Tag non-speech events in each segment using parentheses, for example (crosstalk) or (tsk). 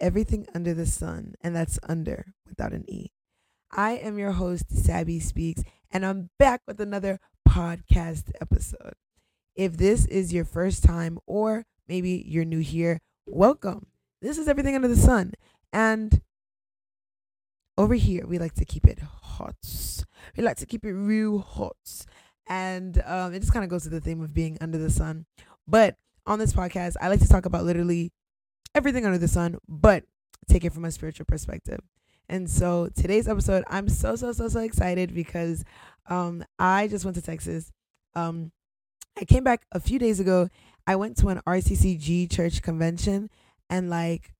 Everything Under the Sun, and that's under without an E. I am your host, Sabby Speaks, and I'm back with another podcast episode. If this is your first time, or maybe you're new here, welcome. This is Everything Under the Sun, and over here, we like to keep it hot. We like to keep it real hot. And um, it just kind of goes to the theme of being under the sun. But on this podcast, I like to talk about literally everything under the sun, but take it from a spiritual perspective. And so today's episode, I'm so so so so excited because um, I just went to Texas. Um, I came back a few days ago. I went to an RCCG church convention, and like,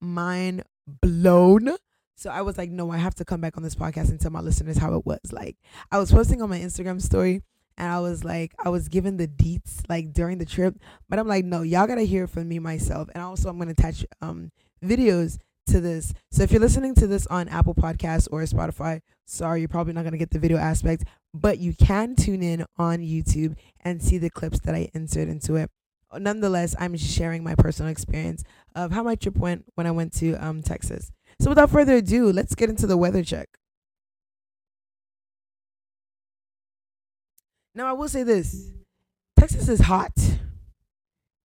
mind blown. So I was like, no, I have to come back on this podcast and tell my listeners how it was. Like, I was posting on my Instagram story and I was like, I was given the deets like during the trip, but I'm like, no, y'all gotta hear from me myself. And also, I'm gonna attach um videos to this. So if you're listening to this on Apple Podcasts or Spotify, sorry, you're probably not gonna get the video aspect, but you can tune in on YouTube and see the clips that I insert into it. Nonetheless, I'm sharing my personal experience of how my trip went when I went to um Texas. So without further ado, let's get into the weather check. Now, I will say this Texas is hot.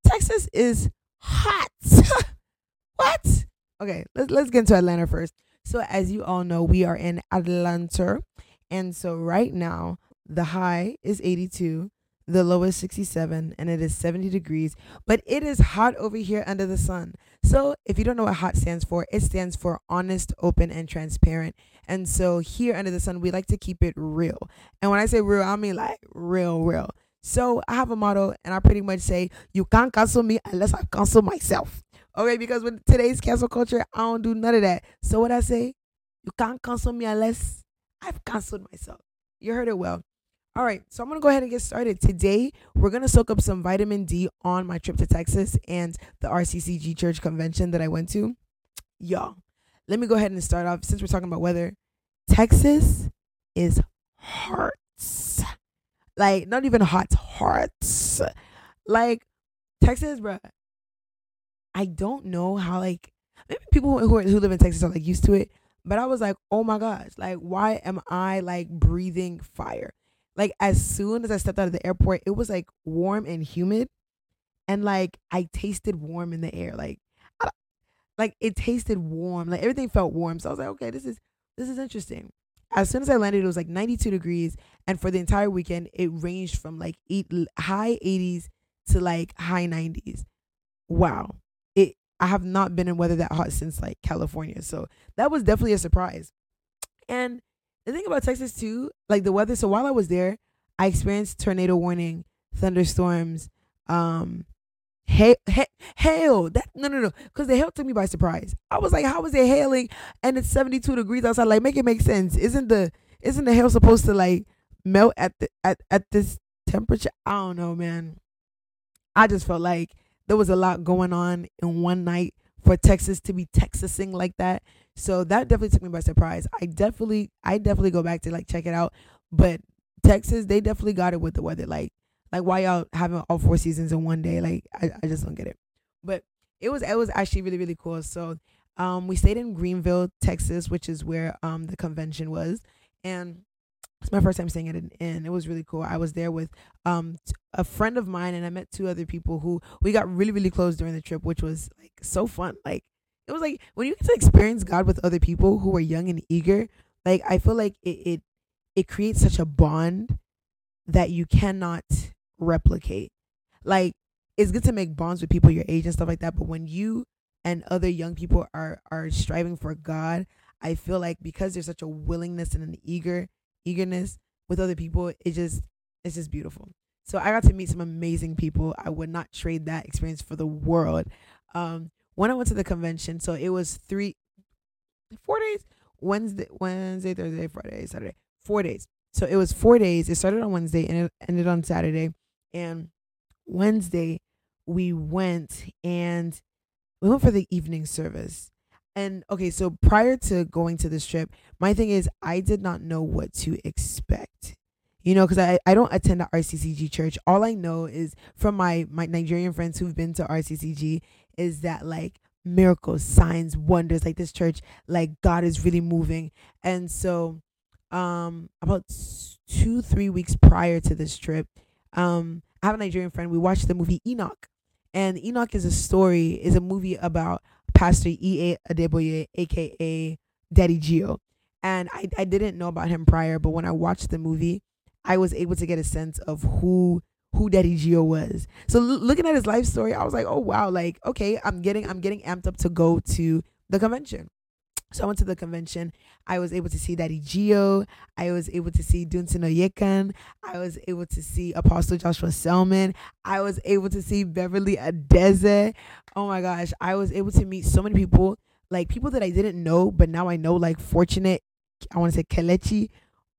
Texas is hot. (laughs) what? Okay, let's, let's get into Atlanta first. So, as you all know, we are in Atlanta. And so, right now, the high is 82, the low is 67, and it is 70 degrees. But it is hot over here under the sun. So, if you don't know what hot stands for, it stands for honest, open, and transparent. And so here under the sun, we like to keep it real. And when I say real, I mean like real, real. So I have a motto, and I pretty much say, You can't cancel me unless I cancel myself. Okay, because with today's cancel culture, I don't do none of that. So what I say, you can't cancel me unless I've canceled myself. You heard it well. All right, so I'm gonna go ahead and get started. Today, we're gonna soak up some vitamin D on my trip to Texas and the RCCG Church convention that I went to. Y'all, let me go ahead and start off since we're talking about weather. Texas is hearts. Like, not even hot, hearts. Like, Texas, bro. I don't know how, like, maybe people who, are, who live in Texas are like used to it, but I was like, oh my gosh, like, why am I like breathing fire? Like, as soon as I stepped out of the airport, it was like warm and humid, and like I tasted warm in the air. Like, like it tasted warm. Like everything felt warm. So I was like, okay, this is this is interesting. As soon as I landed, it was like 92 degrees, and for the entire weekend, it ranged from like eight high 80s to like high 90s. Wow, it. I have not been in weather that hot since like California, so that was definitely a surprise. And the thing about Texas too, like the weather. So while I was there, I experienced tornado warning, thunderstorms, um, hail, hail. That no, no, no. Because the hail took me by surprise. I was like, how is it hailing? And it's seventy two degrees outside. Like, make it make sense. Isn't the isn't the hail supposed to like melt at the at at this temperature? I don't know, man. I just felt like there was a lot going on in one night for Texas to be Texasing like that. So that definitely took me by surprise. I definitely, I definitely go back to like check it out. But Texas, they definitely got it with the weather. Like like why y'all having all four seasons in one day? Like I, I just don't get it. But it was it was actually really really cool. So um we stayed in Greenville, Texas, which is where um the convention was, and it's my first time staying at an inn. It was really cool. I was there with um a friend of mine, and I met two other people who we got really really close during the trip, which was like so fun. Like it was like when you get to experience God with other people who are young and eager. Like I feel like it it, it creates such a bond that you cannot replicate. Like it's good to make bonds with people your age and stuff like that, but when you and other young people are are striving for God, I feel like because there's such a willingness and an eager eagerness with other people, it just it's just beautiful. So I got to meet some amazing people. I would not trade that experience for the world. Um, when I went to the convention, so it was three, four days. Wednesday, Wednesday, Thursday, Friday, Saturday, four days. So it was four days. It started on Wednesday and it ended on Saturday. And Wednesday, we went and we went for the evening service. And okay, so prior to going to this trip, my thing is I did not know what to expect. you know, because I, I don't attend the RCCG church. All I know is from my, my Nigerian friends who've been to RCCG is that like miracles, signs, wonders, like this church, like God is really moving. And so, um, about two, three weeks prior to this trip, um, I have a Nigerian friend. We watched the movie Enoch. And Enoch is a story, is a movie about Pastor E.A. Adeboye, aka Daddy Geo. And I, I didn't know about him prior, but when I watched the movie, I was able to get a sense of who who Daddy G.O. was. So l- looking at his life story, I was like, oh wow, like okay, I'm getting I'm getting amped up to go to the convention. So I went to the convention. I was able to see Daddy Geo. I was able to see Dunsin Oyekan. I was able to see Apostle Joshua Selman. I was able to see Beverly Adaeze. Oh my gosh. I was able to meet so many people, like people that I didn't know, but now I know, like Fortunate, I want to say Kelechi.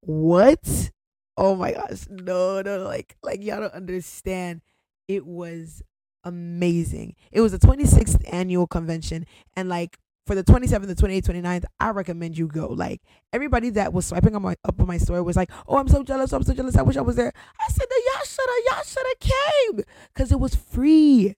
What? Oh my gosh. No, no, like, like y'all don't understand. It was amazing. It was the 26th annual convention. And like for the 27th, the 28th, 29th, I recommend you go. Like everybody that was swiping on my up on my story was like, "Oh, I'm so jealous! I'm so jealous! I wish I was there." I said that y'all shoulda, y'all shoulda came, cause it was free.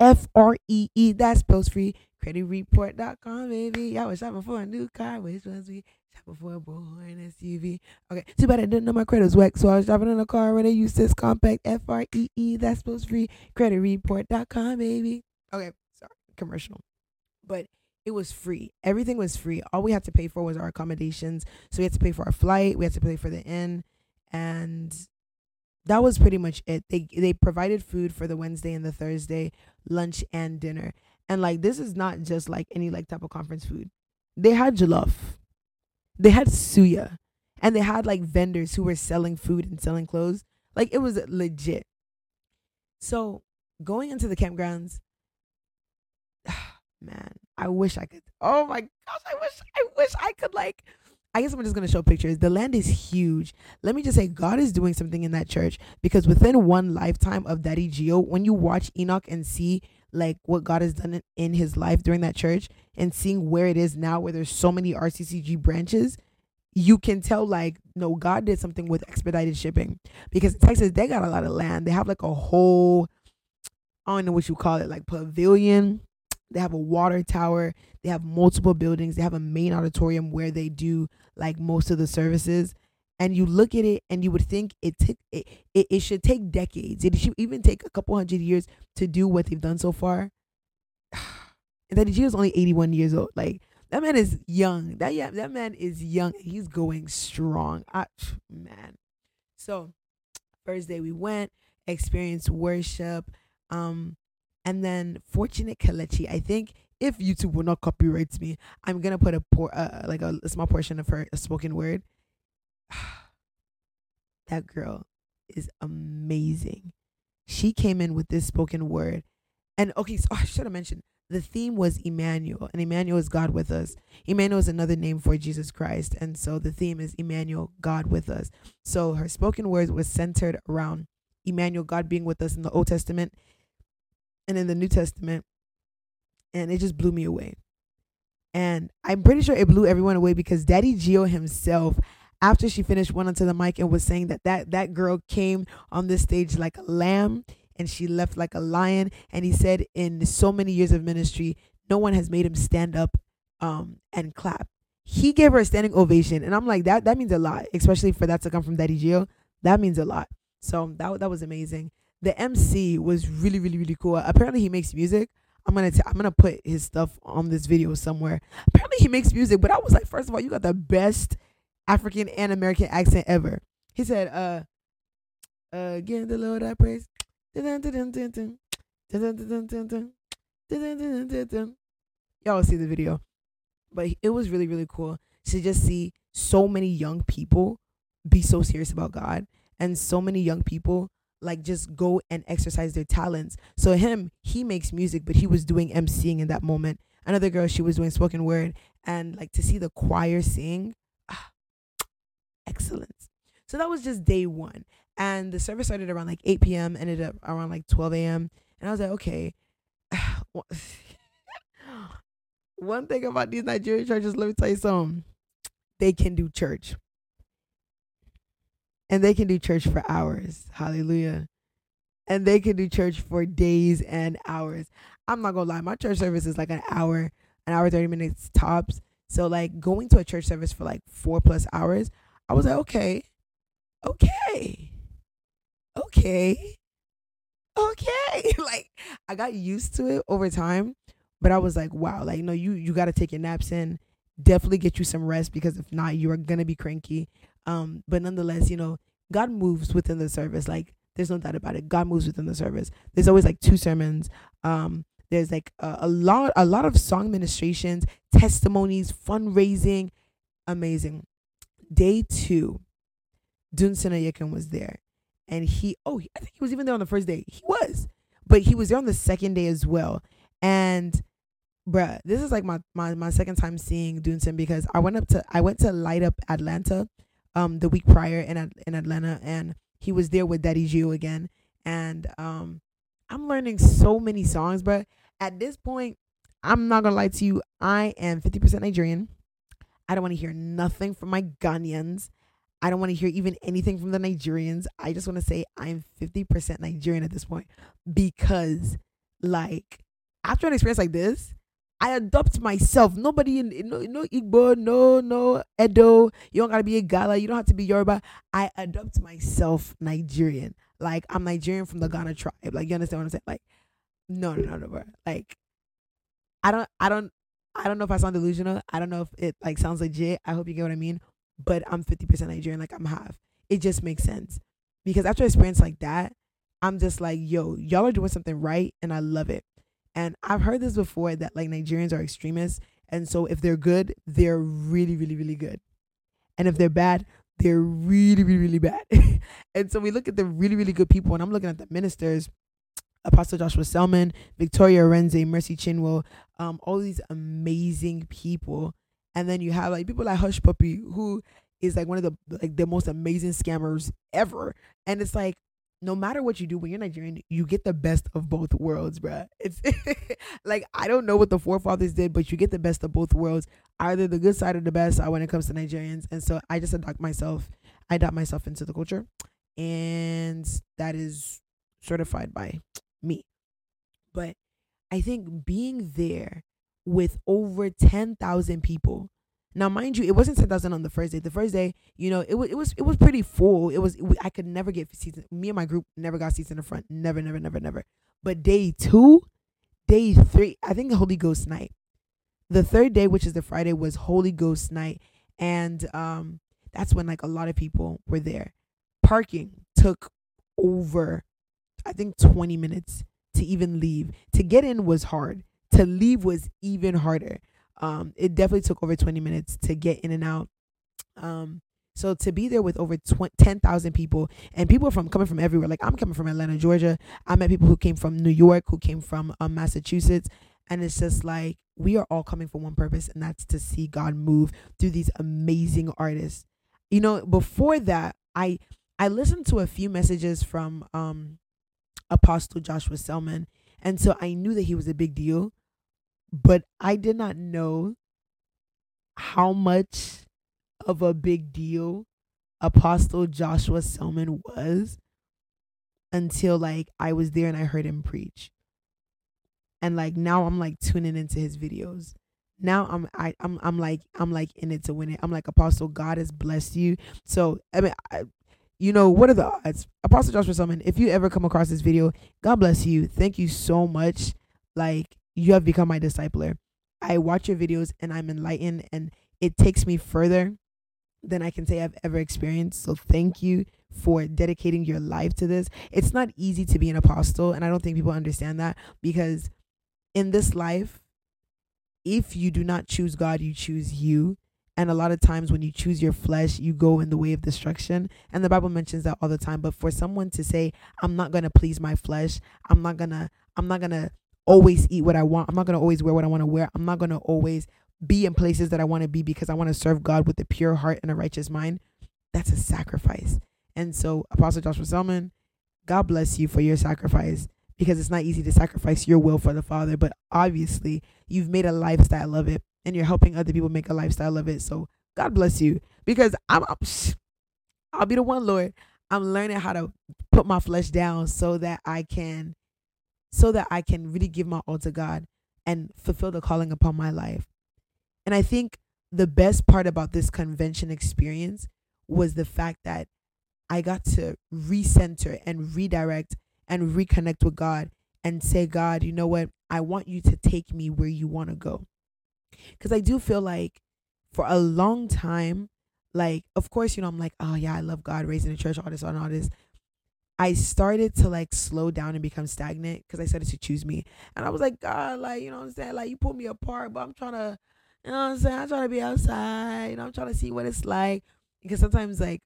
F R E E. That spells free. CreditReport.com, baby. Y'all was shopping for a new car, which was me. Shopping for a boring SUV. Okay, too bad I didn't know my credit was whack, so I was driving in a car when I used this compact. F R E E. That spells free. CreditReport.com, baby. Okay, sorry, commercial, but it was free. Everything was free. All we had to pay for was our accommodations. So we had to pay for our flight, we had to pay for the inn, and that was pretty much it. They they provided food for the Wednesday and the Thursday, lunch and dinner. And like this is not just like any like type of conference food. They had jollof. They had suya. And they had like vendors who were selling food and selling clothes. Like it was legit. So going into the campgrounds, (sighs) man, I wish I could. Oh my gosh, I wish I wish I could like I guess I'm just gonna show pictures. The land is huge. Let me just say, God is doing something in that church because within one lifetime of Daddy G.O., when you watch Enoch and see like what God has done in his life during that church and seeing where it is now, where there's so many RCCG branches, you can tell like no, God did something with expedited shipping because Texas they got a lot of land. They have like a whole, I don't know what you call it, like pavilion they have a water tower. They have multiple buildings. They have a main auditorium where they do like most of the services. And you look at it and you would think it it, it, it should take decades. It should even take a couple hundred years to do what they've done so far. And (sighs) that was only 81 years old. Like that man is young. That yeah, that man is young. He's going strong. I, (sighs) man. So Thursday we went, experienced worship. Um, and then Fortunate Kelechi, I think if YouTube will not copyright me, I'm gonna put a por- uh, like a, a small portion of her a spoken word. (sighs) that girl is amazing. She came in with this spoken word, and okay, so (laughs) I should have mentioned the theme was Emmanuel, and Emmanuel is God with us. Emmanuel is another name for Jesus Christ, and so the theme is Emmanuel, God with us. So her spoken words was centered around Emmanuel, God being with us in the Old Testament, and in the New Testament. And it just blew me away. And I'm pretty sure it blew everyone away because Daddy G.O. himself, after she finished, went onto the mic and was saying that that, that girl came on this stage like a lamb and she left like a lion. And he said, in so many years of ministry, no one has made him stand up um, and clap. He gave her a standing ovation. And I'm like, that, that means a lot, especially for that to come from Daddy Geo. That means a lot. So that, that was amazing the MC was really, really, really cool. Apparently, he makes music. I'm gonna t- I'm gonna put his stuff on this video somewhere. Apparently, he makes music, but I was like, first of all, you got the best African and American accent ever. He said, "Uh, uh, give the Lord I praise." Y'all see the video, but it was really, really cool to just see so many young people be so serious about God and so many young people like just go and exercise their talents. So him, he makes music, but he was doing emceeing in that moment. Another girl, she was doing spoken word, and like to see the choir sing, ah, (tsk) excellence. So that was just day one, and the service started around like 8 p.m. ended up around like 12 a.m. And I was like, okay. (sighs) (gasps) One thing about these Nigerian churches, let me tell you something. They can do church. And they can do church for hours. Hallelujah. And they can do church for days and hours. I'm not gonna lie, my church service is like an hour, an hour, 30 minutes tops. So like going to a church service for like four plus hours, I was like, okay, okay, okay, okay. (laughs) like I got used to it over time, but I was like, wow, like no, you you got to take your naps in. Definitely get you some rest because if not, you are gonna be cranky. Um, but nonetheless, you know, God moves within the service. Like there's no doubt about it. God moves within the service. There's always like two sermons. Um, there's like a, a lot, a lot of song ministrations, testimonies, fundraising, amazing. Day two, Dunsin Oyekan was there, and he, oh, I think he was even there on the first day. He was, but he was there on the second day as well. And bruh, this is like my my my second time seeing Dunsin because I went up to I went to light up Atlanta, um, the week prior in in Atlanta, and he was there with Daddy G.O. again, and um, I'm learning so many songs, but at this point, I'm not gonna lie to you, I am 50% Nigerian. I don't want to hear nothing from my Ghanaians. I don't want to hear even anything from the Nigerians. I just want to say I'm 50% Nigerian at this point because, like, after an experience like this, I adopt myself. Nobody in no no Igbo, no no Edo. You don't gotta be a Gala. You don't have to be Yoruba. I adopt myself Nigerian. Like I'm Nigerian from the Ghana tribe. Like you understand what I'm saying? Like no no no no bro. Like I don't I don't I don't know if I sound delusional. I don't know if it like sounds legit. I hope you get what I mean. But I'm 50% Nigerian. Like I'm half. It just makes sense because after experience like that, I'm just like, yo, y'all are doing something right, and I love it. And I've heard this before that like Nigerians are extremists. And so if they're good, they're really, really, really good. And if they're bad, they're really, really, really bad. (laughs) and so we look at the really, really good people, and I'm looking at the ministers, Apostle Joshua Selman, Victoria Orenze, Mercy Chinwo, um, all these amazing people. And then you have like people like Hushpuppi, who is like one of the like the most amazing scammers ever. And it's like, no matter what you do when you're Nigerian, you get the best of both worlds, bruh. It's (laughs) like I don't know what the forefathers did, but you get the best of both worlds, either the good side or the bad side when it comes to Nigerians. And so I just adopt myself, I adopt myself into the culture, and that is certified by me. But I think being there with over ten thousand people now, mind you, it wasn't ten thousand on the first day. The first day, you know, it was it was it was pretty full. It was I could never get seats. Me and my group never got seats in the front. Never, never, never, never. But day two, day three, I think Holy Ghost night. The third day, which is the Friday, was Holy Ghost night, and um, that's when like a lot of people were there. Parking took over, I think, twenty minutes to even leave. To get in was hard. To leave was even harder um, it definitely took over 20 minutes to get in and out. Um, so to be there with over 10,000 people and people from coming from everywhere, like I'm coming from Atlanta, Georgia. I met people who came from New York, who came from um, Massachusetts. And it's just like we are all coming for one purpose, and that's to see God move through these amazing artists. You know, before that, I I listened to a few messages from um Apostle Joshua Selman, and so I knew that he was a big deal but I did not know how much of a big deal Apostle Joshua Selman was until like I was there and I heard him preach. And like now I'm like tuning into his videos. Now I'm I I'm I'm like I'm like in it to win it. I'm like Apostle God has blessed you. So I mean I, you know what are the odds? Apostle Joshua Selman, if you ever come across this video, God bless you. Thank you so much. Like you have become my discipler. I watch your videos and I'm enlightened and it takes me further than I can say I've ever experienced. So thank you for dedicating your life to this. It's not easy to be an apostle and I don't think people understand that because in this life if you do not choose God, you choose you. And a lot of times when you choose your flesh, you go in the way of destruction. And the Bible mentions that all the time. But for someone to say, I'm not gonna please my flesh, I'm not gonna, I'm not gonna always eat what I want. I'm not going to always wear what I want to wear. I'm not going to always be in places that I want to be because I want to serve God with a pure heart and a righteous mind. That's a sacrifice. And so, Apostle Joshua Selman, God bless you for your sacrifice because it's not easy to sacrifice your will for the Father, but obviously you've made a lifestyle of it and you're helping other people make a lifestyle of it. So, God bless you because I'm, I'm I'll be the one, Lord. I'm learning how to put my flesh down so that I can so that I can really give my all to God and fulfill the calling upon my life. And I think the best part about this convention experience was the fact that I got to recenter and redirect and reconnect with God and say, God, you know what? I want you to take me where you want to go. Because I do feel like for a long time, like, of course, you know, I'm like, oh, yeah, I love God, raising a church, all this, all this. I started to like slow down and become stagnant because I started to choose me. And I was like, God, like, you know what I'm saying? Like, you put me apart, but I'm trying to, you know what I'm saying? I'm trying to be outside. You know, I'm trying to see what it's like. Because sometimes, like,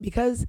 because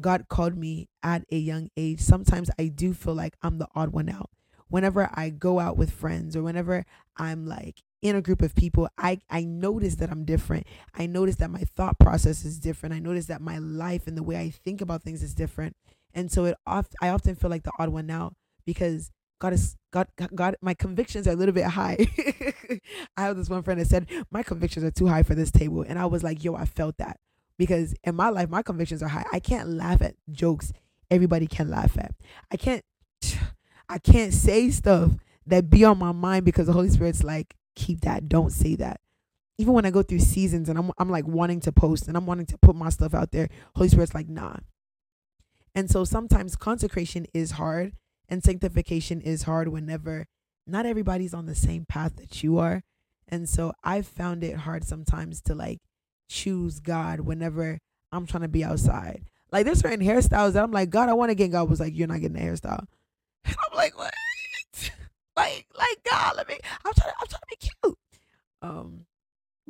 God called me at a young age, sometimes I do feel like I'm the odd one out. Whenever I go out with friends or whenever I'm like in a group of people, I, I notice that I'm different. I notice that my thought process is different. I notice that my life and the way I think about things is different. And so it oft I often feel like the odd one out because God is God God my convictions are a little bit high. (laughs) I have this one friend that said, My convictions are too high for this table. And I was like, yo, I felt that. Because in my life, my convictions are high. I can't laugh at jokes everybody can laugh at. I can't (sighs) I can't say stuff that be on my mind because the Holy Spirit's like, keep that, don't say that. Even when I go through seasons and I'm I'm like wanting to post and I'm wanting to put my stuff out there, Holy Spirit's like, nah, and so sometimes consecration is hard and sanctification is hard whenever not everybody's on the same path that you are. And so I've found it hard sometimes to like choose God whenever I'm trying to be outside. Like there's certain hairstyles that I'm like, God, I want to get. God was like, You're not getting a hairstyle. (laughs) And I'm like, what? (laughs) like, like God, let me. I'm trying. To, I'm trying to be cute. Um,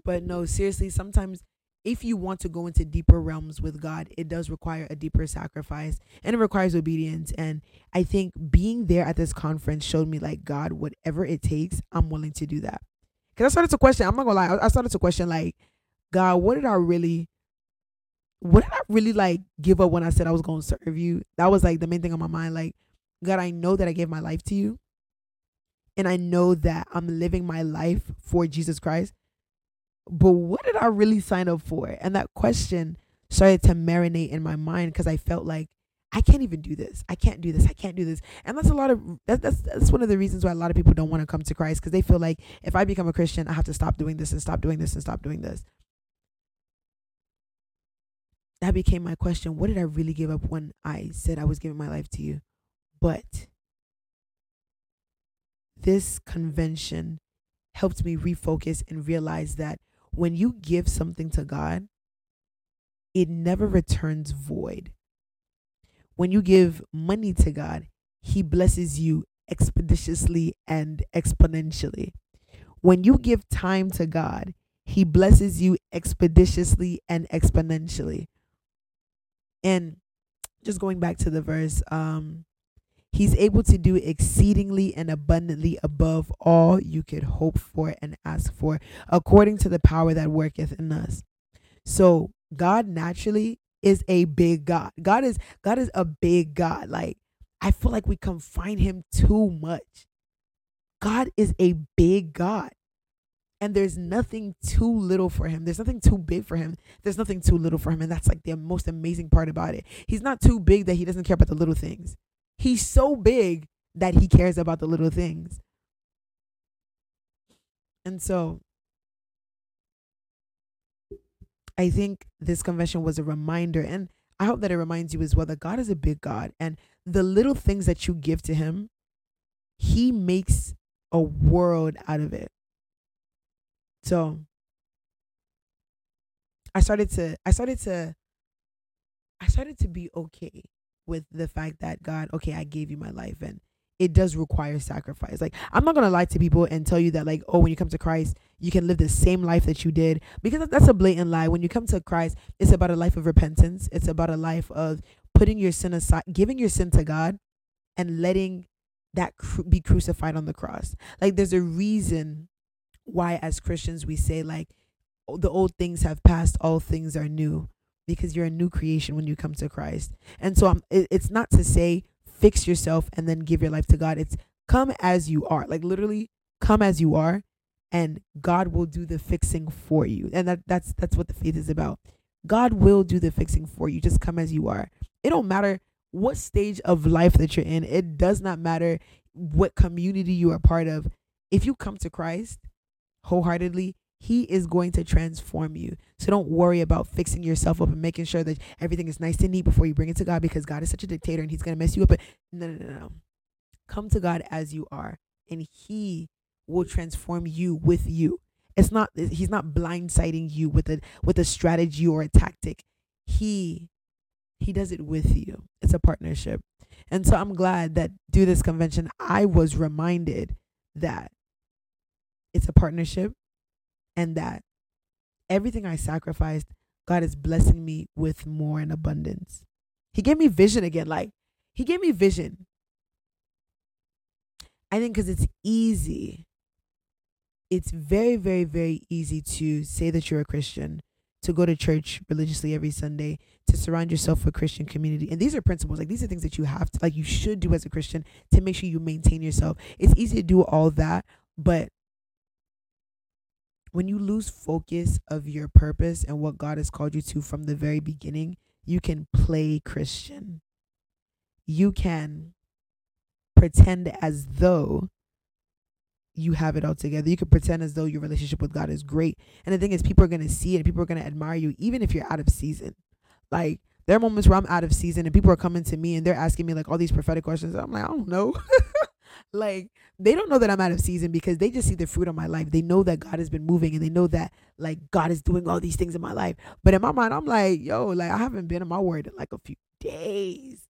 but no, seriously. Sometimes if you want to go into deeper realms with God, it does require a deeper sacrifice and it requires obedience. And I think being there at this conference showed me, like, God, whatever it takes, I'm willing to do that. Because I started to question, I'm not gonna lie, I started to question, like, God, what did I really, what did I really like give up when I said I was gonna serve you? That was like the main thing on my mind. Like, God, I know that I gave my life to you. And I know that I'm living my life for Jesus Christ but what did I really sign up for? And that question started to marinate in my mind because I felt like I can't even do this. I can't do this. I can't do this. And that's a lot of that, that's that's one of the reasons why a lot of people don't want to come to Christ because they feel like if I become a Christian, I have to stop doing this and stop doing this and stop doing this. That became my question. What did I really give up when I said I was giving my life to you? But this convention helped me refocus and realize that when you give something to God, it never returns void. When you give money to God, He blesses you expeditiously and exponentially. When you give time to God, He blesses you expeditiously and exponentially. And just going back to the verse, um, He's able to do exceedingly and abundantly above all you could hope for and ask for, according to the power that worketh in us. So God naturally is a big God. God is God is a big God. Like I feel like we confine him too much. God is a big God. And there's nothing too little for him. There's nothing too big for him. There's nothing too little for him. And that's like the most amazing part about it. He's not too big that he doesn't care about the little things. He's so big that he cares about the little things. And so I think this confession was a reminder, and I hope that it reminds you as well that God is a big God, and the little things that you give to Him, He makes a world out of it. So I started to, I started to, I started to be okay with the fact that God, okay, I gave you my life and it does require sacrifice. Like I'm not gonna lie to people and tell you that like, oh, when you come to Christ, you can live the same life that you did because that's a blatant lie. When you come to Christ, it's about a life of repentance. It's about a life of putting your sin aside, giving your sin to God, and letting that cru- be crucified on the cross. Like there's a reason why as Christians we say like the old things have passed, all things are new because you're a new creation when you come to Christ. And so um, it, it's not to say fix yourself and then give your life to God. It's come as you are. Like literally come as you are and God will do the fixing for you. And that that's that's what the faith is about. God will do the fixing for you. Just come as you are. It don't matter what stage of life that you're in. It does not matter what community you are part of. If you come to Christ wholeheartedly, he is going to transform you. So don't worry about fixing yourself up and making sure that everything is nice and neat before you bring it to God because God is such a dictator and he's going to mess you up. But no, no, no, no. Come to God as you are and he will transform you with you. It's not he's not blindsiding you with a with a strategy or a tactic. He he does it with you. It's a partnership. And so I'm glad that through this convention I was reminded that it's a partnership and that everything I sacrificed, God is blessing me with more in abundance. He gave me vision again. Like, He gave me vision. I think because it's easy. It's very, very, very easy to say that you're a Christian, to go to church religiously every Sunday, to surround yourself with Christian community. And these are principles. Like these are things that you have to like you should do as a Christian to make sure you maintain yourself. It's easy to do all that, but when you lose focus of your purpose and what God has called you to from the very beginning, you can play Christian. You can pretend as though you have it all together. You can pretend as though your relationship with God is great. And the thing is, people are going to see it. And people are going to admire you, even if you're out of season. Like, there are moments where I'm out of season and people are coming to me and they're asking me like all these prophetic questions. I'm like, I don't know. (laughs) like they don't know that I'm out of season because they just see the fruit of my life. They know that God has been moving and they know that like God is doing all these things in my life. But in my mind, I'm like, yo, like I haven't been in my word in like a few days.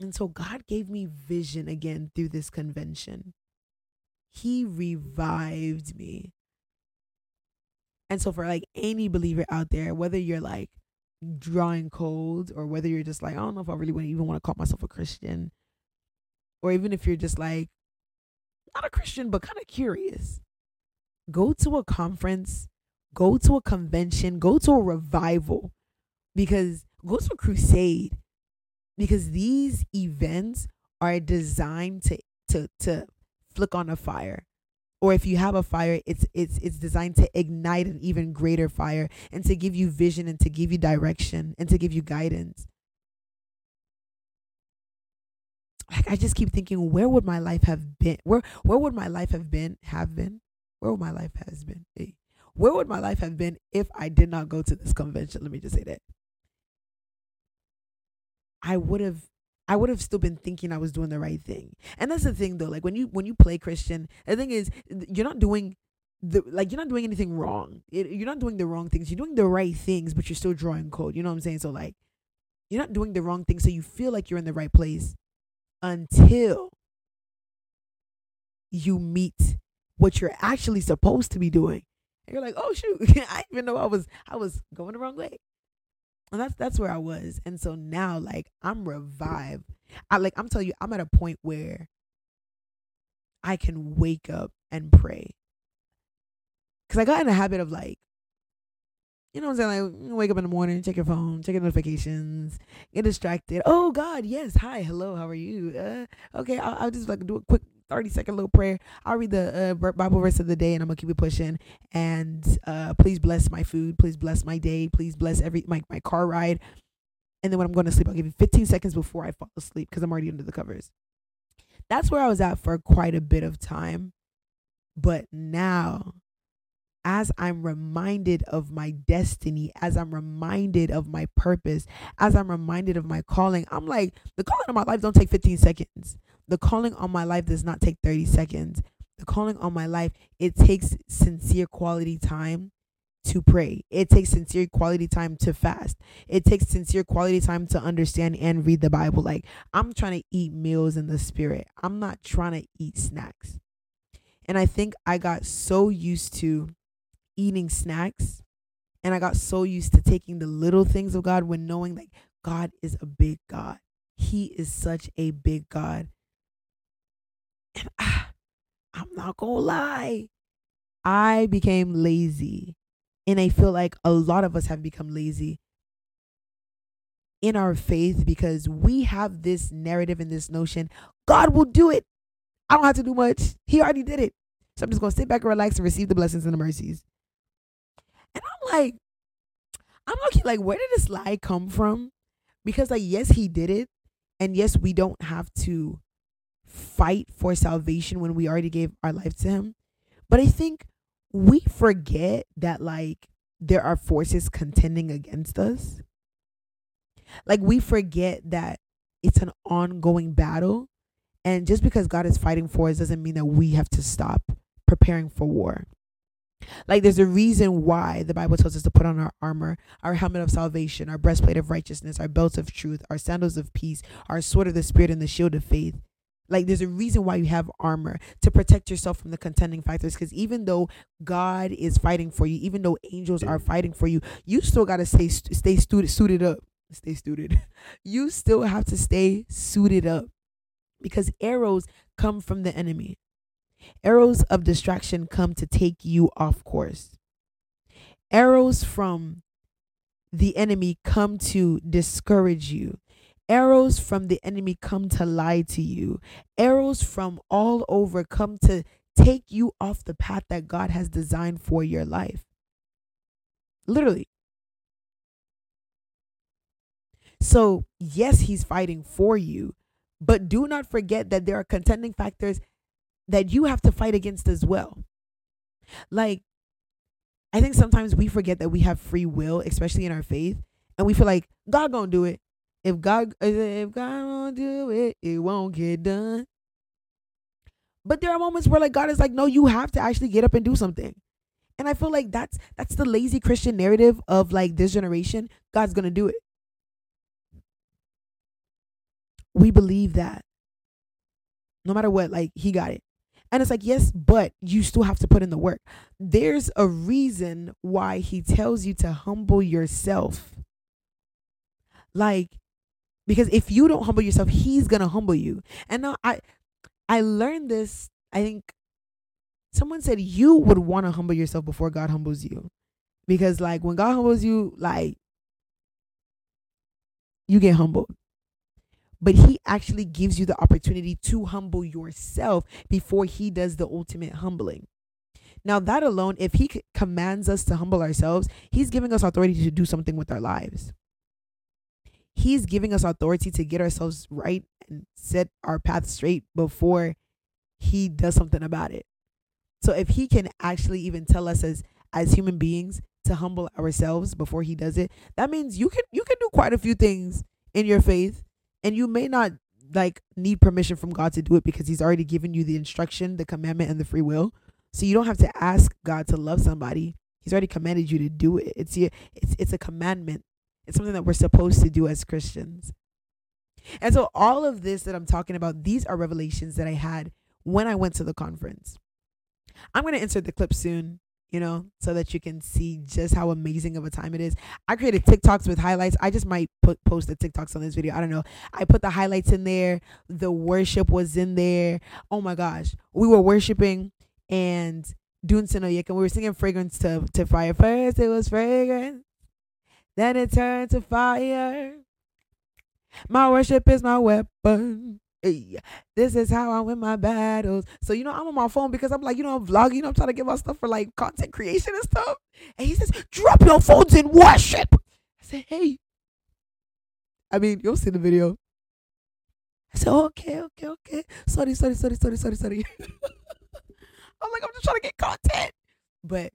And so God gave me vision again through this convention. He revived me. And so for like any believer out there, whether you're like drawing cold or whether you're just like, I don't know if I really want even want to call myself a Christian. Or even if you're just like not a Christian but kind of curious. Go to a conference, go to a convention, go to a revival because go to a crusade because these events are designed to to to flick on a fire or if you have a fire it's it's it's designed to ignite an even greater fire and to give you vision and to give you direction and to give you guidance. Like i just keep thinking where would my life have been? Where where would my life have been have been? Where would my life has been? Where would my life have been if i did not go to this convention? Let me just say that. I would have I would have still been thinking I was doing the right thing. And that's the thing though, like when you when you play Christian, the thing is you're not doing the like you're not doing anything wrong. It, you're not doing the wrong things. You're doing the right things, but you're still drawing code. You know what I'm saying? So like you're not doing the wrong thing so you feel like you're in the right place until you meet what you're actually supposed to be doing. And you're like, "Oh shoot, (laughs) I even know I was I was going the wrong way." And that's that's where I was. And so now like I'm revived. I like I'm telling you, I'm at a point where I can wake up and pray. Cause I got in the habit of like, you know what I'm saying? Like wake up in the morning, check your phone, check your notifications, get distracted. Oh God, yes. Hi, hello, how are you? Uh, okay, I'll, I'll just like do a quick 30 second little prayer. I'll read the uh, Bible verse of the day and I'm gonna keep it pushing. And uh, please bless my food. Please bless my day. Please bless every my, my car ride. And then when I'm going to sleep, I'll give you 15 seconds before I fall asleep because I'm already under the covers. That's where I was at for quite a bit of time. But now, as I'm reminded of my destiny, as I'm reminded of my purpose, as I'm reminded of my calling, I'm like, the calling of my life don't take 15 seconds. The calling on my life does not take 30 seconds. The calling on my life, it takes sincere quality time to pray. It takes sincere quality time to fast. It takes sincere quality time to understand and read the Bible. Like, I'm trying to eat meals in the spirit, I'm not trying to eat snacks. And I think I got so used to eating snacks and I got so used to taking the little things of God when knowing like God is a big God. He is such a big God. And ah, I'm not gonna lie, I became lazy. And I feel like a lot of us have become lazy in our faith because we have this narrative and this notion God will do it. I don't have to do much. He already did it. So I'm just going to sit back and relax and receive the blessings and the mercies. And I'm like, I'm looking like, where did this lie come from? Because like, yes, he did it, and yes, we don't have to fight for salvation when we already gave our life to him. But I think we forget that like there are forces contending against us. Like we forget that it's an ongoing battle. And just because God is fighting for us doesn't mean that we have to stop preparing for war. Like there's a reason why the Bible tells us to put on our armor, our helmet of salvation, our breastplate of righteousness, our belt of truth, our sandals of peace, our sword of the spirit, and the shield of faith. Like there's a reason why you have armor to protect yourself from the contending factors. Because even though God is fighting for you, even though angels are fighting for you, you still gotta stay stay suited suited up. Stay suited. (laughs) You still have to stay suited up because arrows come from the enemy. Arrows of distraction come to take you off course. Arrows from the enemy come to discourage you. Arrows from the enemy come to lie to you. Arrows from all over come to take you off the path that God has designed for your life. Literally. So, yes, he's fighting for you, but do not forget that there are contending factors that you have to fight against as well. Like, I think sometimes we forget that we have free will, especially in our faith, and we feel like God gonna do it. If God uh, if God won't do it, it won't get done. But there are moments where like God is like, no, you have to actually get up and do something. And I feel like that's that's the lazy Christian narrative of like this generation. God's gonna do it. We believe that. No matter what, like he got it. And it's like, yes, but you still have to put in the work. There's a reason why he tells you to humble yourself. Like, because if you don't humble yourself he's gonna humble you. And now i i learned this i think someone said you would want to humble yourself before god humbles you. Because like when god humbles you like you get humbled. But he actually gives you the opportunity to humble yourself before he does the ultimate humbling. Now that alone if he commands us to humble ourselves he's giving us authority to do something with our lives He's giving us authority to get ourselves right and set our path straight before he does something about it. So if he can actually even tell us as as human beings to humble ourselves before he does it, that means you can you can do quite a few things in your faith and you may not like need permission from God to do it because he's already given you the instruction, the commandment and the free will. So you don't have to ask God to love somebody. He's already commanded you to do it. It's it's it's a commandment. It's something that we're supposed to do as Christians. And so, all of this that I'm talking about, these are revelations that I had when I went to the conference. I'm going to insert the clip soon, you know, so that you can see just how amazing of a time it is. I created TikToks with highlights. I just might put post the TikToks on this video. I don't know. I put the highlights in there. The worship was in there. Oh my gosh. We were worshiping and Dunsin Oyekan and we were singing fragrance to, to fire. First it was fragrance. Then it turned to fire. My worship is my weapon. Hey, this is how I win my battles. So, you know, I'm on my phone because I'm like, you know, I'm vlogging, you know, I'm trying to get my stuff for like content creation and stuff. And he says, drop your phones in worship. I said, hey. I mean, you'll see the video. I said, okay, okay, okay. Sorry, sorry, sorry, sorry, sorry, sorry. (laughs) I'm like, I'm just trying to get content. But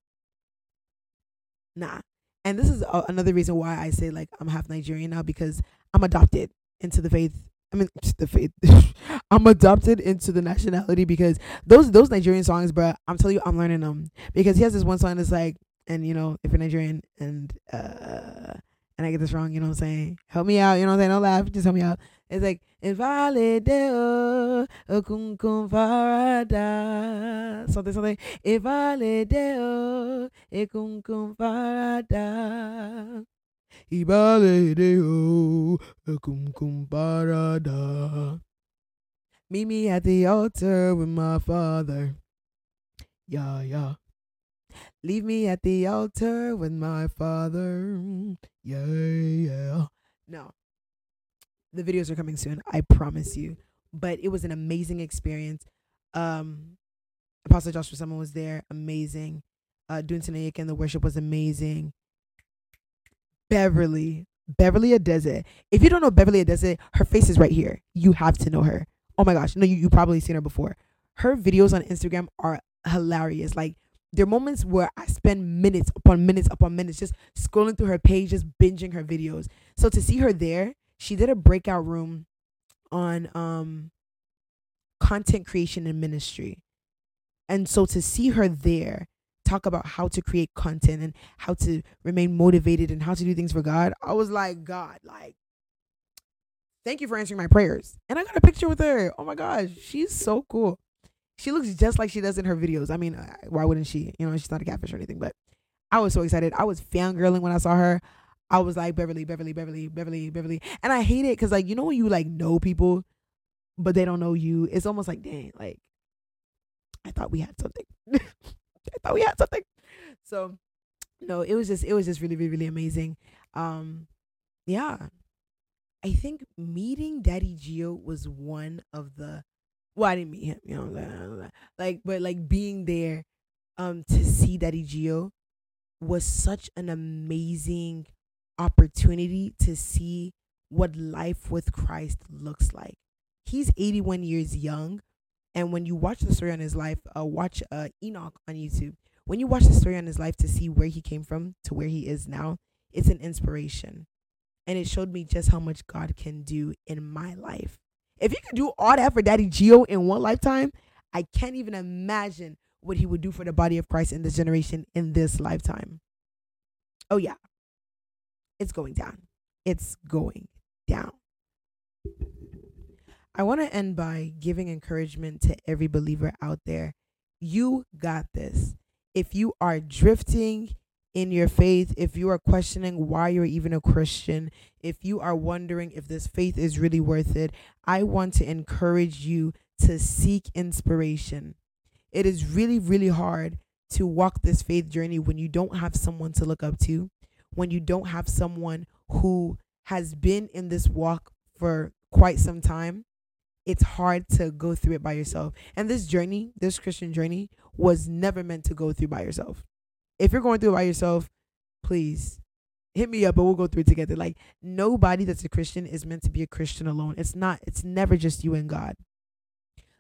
nah, and this is a, another reason why I say like I'm half Nigerian now because I'm adopted into the faith. I mean, (laughs) the faith. (laughs) I'm adopted into the nationality because those those Nigerian songs, bro. I'm telling you, I'm learning them because he has this one song that's like, and you know, if you're Nigerian and uh and I get this wrong, you know what I'm saying? Help me out, you know what I'm saying? Don't laugh, just help me out. It's like Invalideo Okunkum Farada something something Invalideo Ekunkum Farada Ibaledeo Ekunkum Farada Meet me at the altar with my father. Yeah, yeah. Leave me at the altar with my father. Yeah, yeah. No the videos are coming soon. I promise you. But it was an amazing experience. Um, Apostle Joshua Selman was there, amazing. Uh, doing Tanaic and the worship was amazing. Beverly. Beverly Adaeze. If you don't know Beverly Adaeze, her face is right here. You have to know her. Oh my gosh. No, you, you probably seen her before. Her videos on Instagram are hilarious. Like there are moments where I spend minutes upon minutes upon minutes just scrolling through her page, just binging her videos. So to see her there, she did a breakout room on um content creation and ministry. And so to see her there talk about how to create content and how to remain motivated and how to do things for God, I was like, God, like, thank you for answering my prayers. And I got a picture with her. Oh my gosh, she's so cool. She looks just like she does in her videos. I mean, uh, why wouldn't she? You know, she's not a catfish or anything, but I was so excited. I was fangirling when I saw her. I was like, Beverly, Beverly, Beverly, Beverly, Beverly. And I hate it because, like, you know, when you like know people, but they don't know you, it's almost like, dang, like, I thought we had something. (laughs) I thought we had something. So no, it was just it was just really, really, really amazing. Um yeah. I think meeting Daddy G.O was one of the well, I didn't meet him, you know, like but like being there um to see Daddy G.O was such an amazing opportunity to see what life with Christ looks like. He's 81 years young, and when you watch the story on his life, uh, watch uh, Enoch on YouTube. When you watch the story on his life to see where he came from to where he is now, it's an inspiration. And it showed me just how much God can do in my life. If he could do all that for Daddy G.O in one lifetime, I can't even imagine what he would do for the body of Christ in this generation in this lifetime. Oh, yeah. It's going down. It's going down. I want to end by giving encouragement to every believer out there. You got this. If you are drifting in your faith, if you are questioning why you're even a Christian, if you are wondering if this faith is really worth it, I want to encourage you to seek inspiration. It is really, really hard to walk this faith journey when you don't have someone to look up to, when you don't have someone who has been in this walk for quite some time it's hard to go through it by yourself. And this journey, this Christian journey, was never meant to go through by yourself. If you're going through it by yourself, please hit me up and we'll go through it together. Like nobody that's a Christian is meant to be a Christian alone. It's not, it's never just you and God.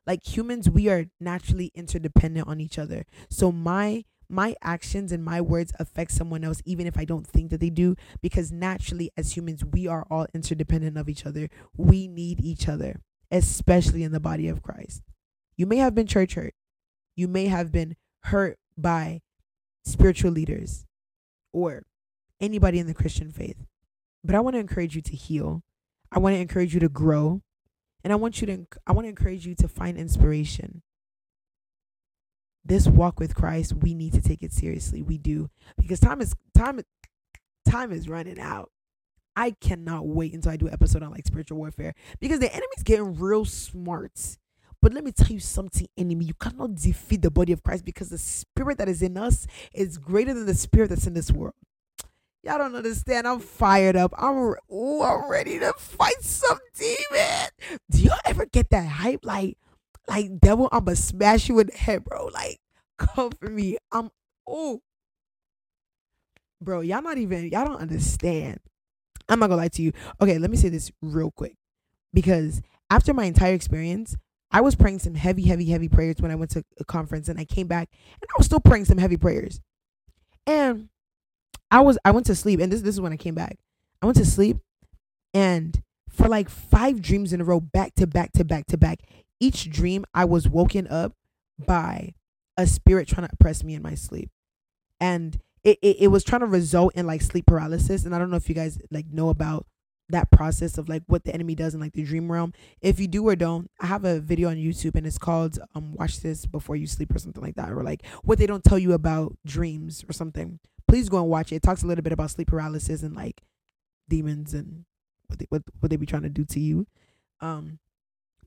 Like humans, we are naturally interdependent on each other. So my my actions and my words affect someone else even if I don't think that they do because naturally as humans we are all interdependent of each other. We need each other especially in the body of Christ. You may have been church hurt. You may have been hurt by spiritual leaders or anybody in the Christian faith. But I want to encourage you to heal. I want to encourage you to grow. And I want you to I want to encourage you to find inspiration. This walk with Christ, we need to take it seriously. We do. Because time is time time is running out. I cannot wait until I do an episode on like spiritual warfare because the enemy's getting real smart. But let me tell you something, enemy. You cannot defeat the body of Christ because the spirit that is in us is greater than the spirit that's in this world. Y'all don't understand. I'm fired up. I'm, ooh, I'm ready to fight some demon. Do y'all ever get that hype? Like, like devil, I'm gonna smash you in the head, bro. Like, (laughs) come for me. I'm oh, bro. Y'all not even. Y'all don't understand. I'm not gonna lie to you. Okay, let me say this real quick. Because after my entire experience, I was praying some heavy, heavy, heavy prayers when I went to a conference and I came back and I was still praying some heavy prayers. And I was I went to sleep and this this is when I came back. I went to sleep and for like five dreams in a row, back to back to back to back, each dream I was woken up by a spirit trying to oppress me in my sleep. And it, it, it was trying to result in like sleep paralysis. And i don't know if you guys like know about that process of like what the enemy does in like the dream realm. If you do or don't i have a video on youtube and it's called um watch this before you sleep or something like that or like what they don't tell you about dreams or something. Please go and watch it. It talks a little bit about sleep paralysis and like demons and what they what, what they be trying to do to you. Um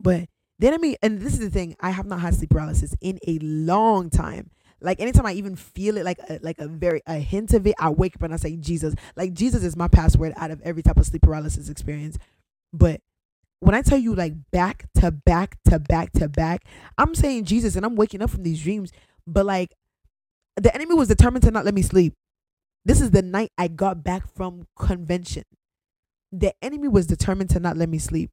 but the enemy and this is the thing i have not had sleep paralysis in a long time like anytime I even feel it, like a, like a very a hint of it, I wake up and I say Jesus. Like Jesus is my password out of every type of sleep paralysis experience. But when I tell you like back to back to back to back, I'm saying Jesus and I'm waking up from these dreams. But like the enemy was determined to not let me sleep. This is the night I got back from convention. The enemy was determined to not let me sleep.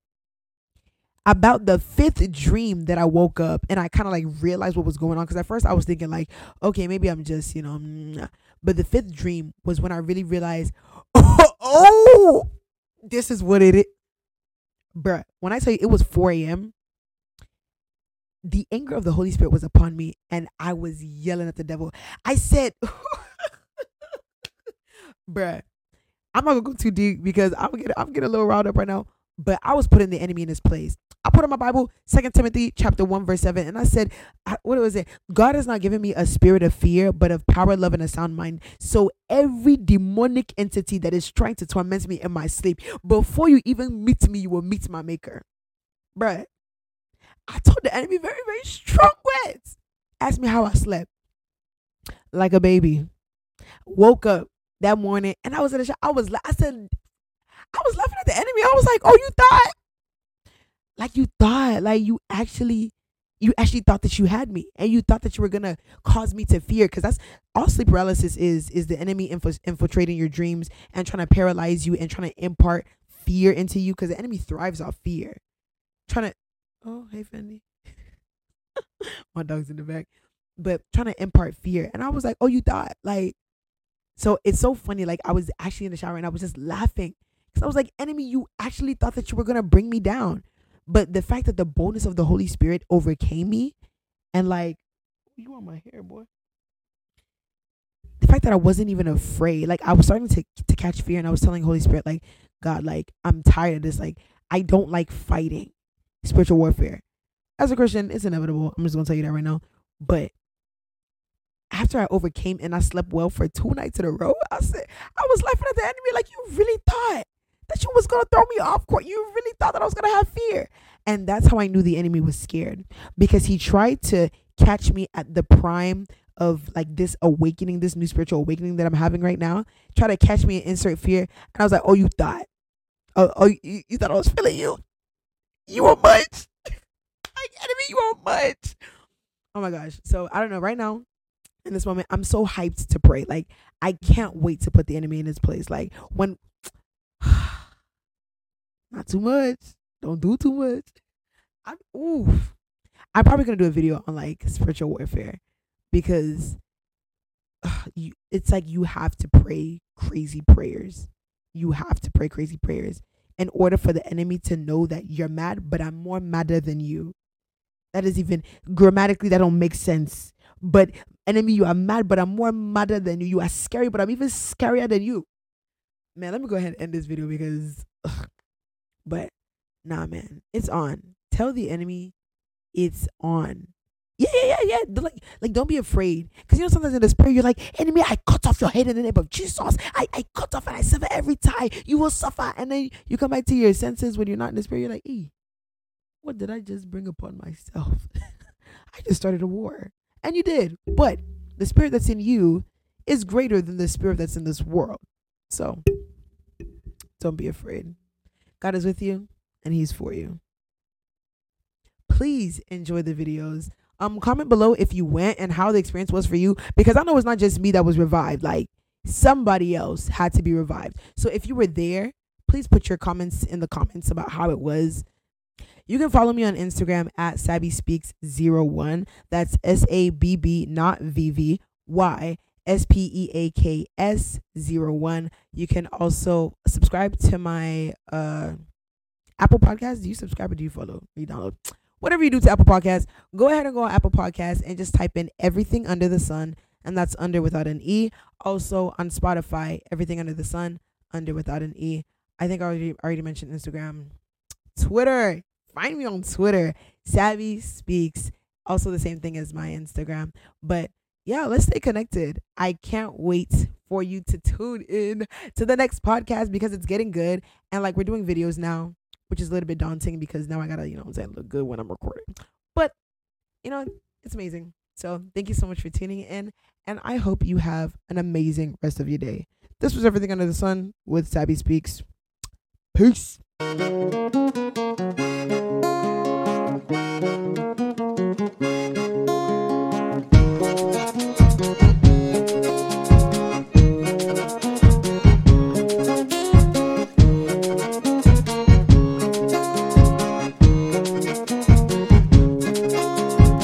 About the fifth dream that I woke up and I kind of like realized what was going on because at first I was thinking like, okay, maybe I'm just you know, mm- but the fifth dream was when I really realized, oh, (laughs) oh this is what it is, bruh. When I you it was 4 a.m., the anger of the Holy Spirit was upon me, and I was yelling at the devil. I said, (laughs) bruh, I'm not gonna go too deep because I'm getting I'm getting a little riled up right now. But I was putting the enemy in his place. I put in my Bible, Second Timothy chapter 1, verse 7, and I said, what was it? God has not given me a spirit of fear, but of power, love, and a sound mind. So every demonic entity that is trying to torment me in my sleep, before you even meet me, you will meet my maker. Bruh. I told the enemy very, very strong words. Ask me how I slept. Like a baby. Woke up that morning and I was in the shower. I was I said I was laughing at the enemy. I was like, "Oh, you thought like you thought like you actually you actually thought that you had me and you thought that you were gonna cause me to fear because that's all sleep paralysis is is the enemy inf- infiltrating your dreams and trying to paralyze you and trying to impart fear into you because the enemy thrives off fear. Trying to oh hey fendi. (laughs) My dog's in the back. But trying to impart fear and i was like oh you thought like so it's so funny like i was actually in the shower and i was just laughing because i was like enemy you actually thought that you were gonna bring me down but the fact that the boldness of the Holy Spirit overcame me and like you want my hair, boy. The fact that I wasn't even afraid, like I was starting to to catch fear and I was telling Holy Spirit, like, God, like, I'm tired of this. Like, I don't like fighting spiritual warfare. As a Christian, it's inevitable. I'm just gonna tell you that right now. But after I overcame and I slept well for two nights in a row, I said I was laughing at the enemy like you really thought that you was gonna throw me off court. You really thought that I was gonna have fear. And that's how I knew the enemy was scared. Because he tried to catch me at the prime of like this awakening, this new spiritual awakening that I'm having right now. Try to catch me and insert fear. And I was like, oh, you thought. Oh, oh you, you thought I was feeling you. You were much. (laughs) like enemy, you were much. Oh my gosh. So I don't know. Right now, in this moment, I'm so hyped to pray. Like I can't wait to put the enemy in his place. Like when (sighs) not too much. Don't do too much. I'm ooh. I'm probably gonna do a video on like spiritual warfare because you, it's like you have to pray crazy prayers. You have to pray crazy prayers in order for the enemy to know that you're mad, but I'm more madder than you. That is even grammatically that don't make sense. But enemy, you are mad, but I'm more madder than you. You are scary, but I'm even scarier than you. Man, let me go ahead and end this video because ugh, but nah, man, it's on. Tell the enemy it's on. Yeah, yeah, yeah, yeah. Like, like, don't be afraid. Because you know, sometimes in this prayer, you're like, enemy, I cut off your head in the name of Jesus. I, I cut off and I sever every tie. You will suffer. And then you come back to your senses when you're not in this prayer. You're like, e, what did I just bring upon myself? (laughs) I just started a war. And you did. But the spirit that's in you is greater than the spirit that's in this world. So don't be afraid. God is with you and He's for you. Please enjoy the videos. Um, comment below if you went and how the experience was for you because I know it's not just me that was revived. Like somebody else had to be revived. So if you were there, please put your comments in the comments about how it was. You can follow me on Instagram at Sabby Speaks 01. That's S A B B, not V V Y S P E A K S 01. You can also subscribe to my uh, Apple Podcast. Do you subscribe or do you follow? You download? Whatever you do to Apple Podcasts, go ahead and go on Apple Podcasts and just type in everything under the sun. And that's under without an E. Also on Spotify, everything under the sun, under without an E. I think I already, already mentioned Instagram. Twitter. Find me on Twitter. Sabby Speaks. Also the same thing as my Instagram. But yeah, let's stay connected. I can't wait for you to tune in to the next podcast because it's getting good. And like we're doing videos now, which is a little bit daunting because now I gotta, you know I'm saying, look good when I'm recording. But, you know, it's amazing. So thank you so much for tuning in. And I hope you have an amazing rest of your day. This was Everything Under the Sun with Sabby Speaks. Peace.